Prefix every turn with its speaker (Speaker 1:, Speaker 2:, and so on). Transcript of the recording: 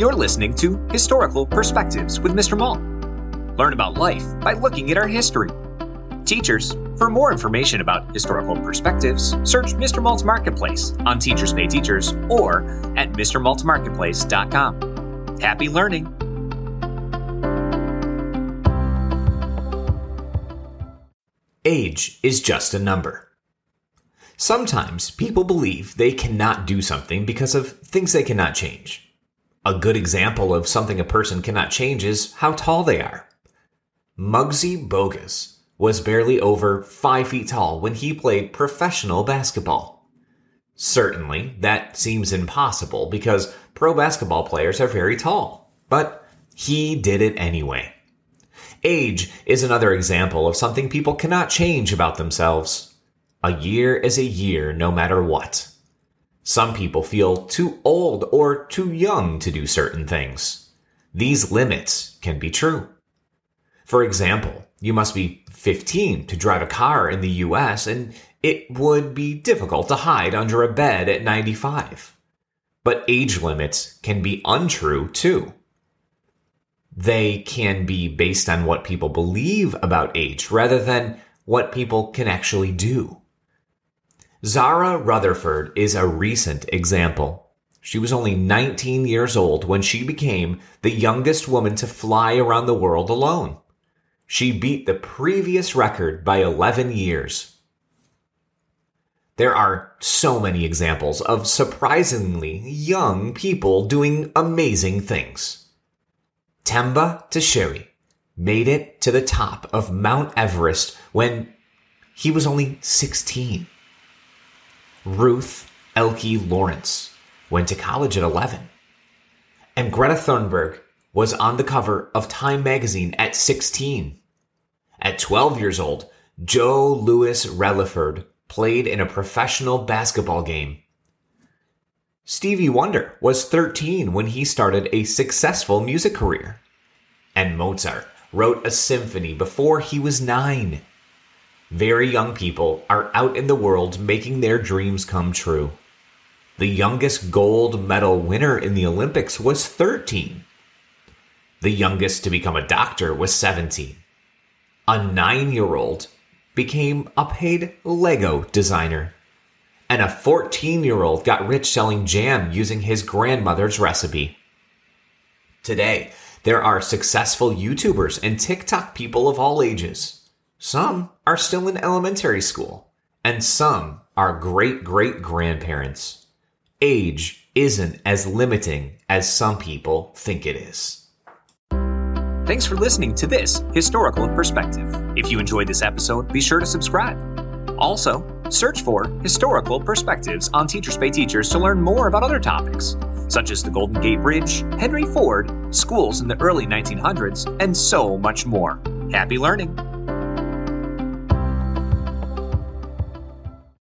Speaker 1: You're listening to Historical Perspectives with Mr. Malt. Learn about life by looking at our history. Teachers, for more information about historical perspectives, search Mr. Malt's Marketplace on Teachers Pay Teachers or at MrMaltMarketplace.com. Happy learning!
Speaker 2: Age is just a number. Sometimes people believe they cannot do something because of things they cannot change. A good example of something a person cannot change is how tall they are. Muggsy Bogues was barely over 5 feet tall when he played professional basketball. Certainly, that seems impossible because pro basketball players are very tall, but he did it anyway. Age is another example of something people cannot change about themselves. A year is a year no matter what. Some people feel too old or too young to do certain things. These limits can be true. For example, you must be 15 to drive a car in the US and it would be difficult to hide under a bed at 95. But age limits can be untrue too they can be based on what people believe about age rather than what people can actually do. Zara Rutherford is a recent example. She was only 19 years old when she became the youngest woman to fly around the world alone. She beat the previous record by 11 years. There are so many examples of surprisingly young people doing amazing things. Temba Tsheri made it to the top of Mount Everest when he was only 16. Ruth Elke Lawrence went to college at 11. And Greta Thunberg was on the cover of Time magazine at 16. At 12 years old, Joe Louis Reliford played in a professional basketball game Stevie Wonder was 13 when he started a successful music career. And Mozart wrote a symphony before he was nine. Very young people are out in the world making their dreams come true. The youngest gold medal winner in the Olympics was 13. The youngest to become a doctor was 17. A nine year old became a paid Lego designer and a 14 year old got rich selling jam using his grandmother's recipe. Today, there are successful YouTubers and TikTok people of all ages. Some are still in elementary school, and some are great great grandparents. Age isn't as limiting as some people think it is.
Speaker 1: Thanks for listening to this Historical Perspective. If you enjoyed this episode, be sure to subscribe. Also, search for historical perspectives on Teachers Pay Teachers to learn more about other topics, such as the Golden Gate Bridge, Henry Ford, schools in the early 1900s, and so much more. Happy learning!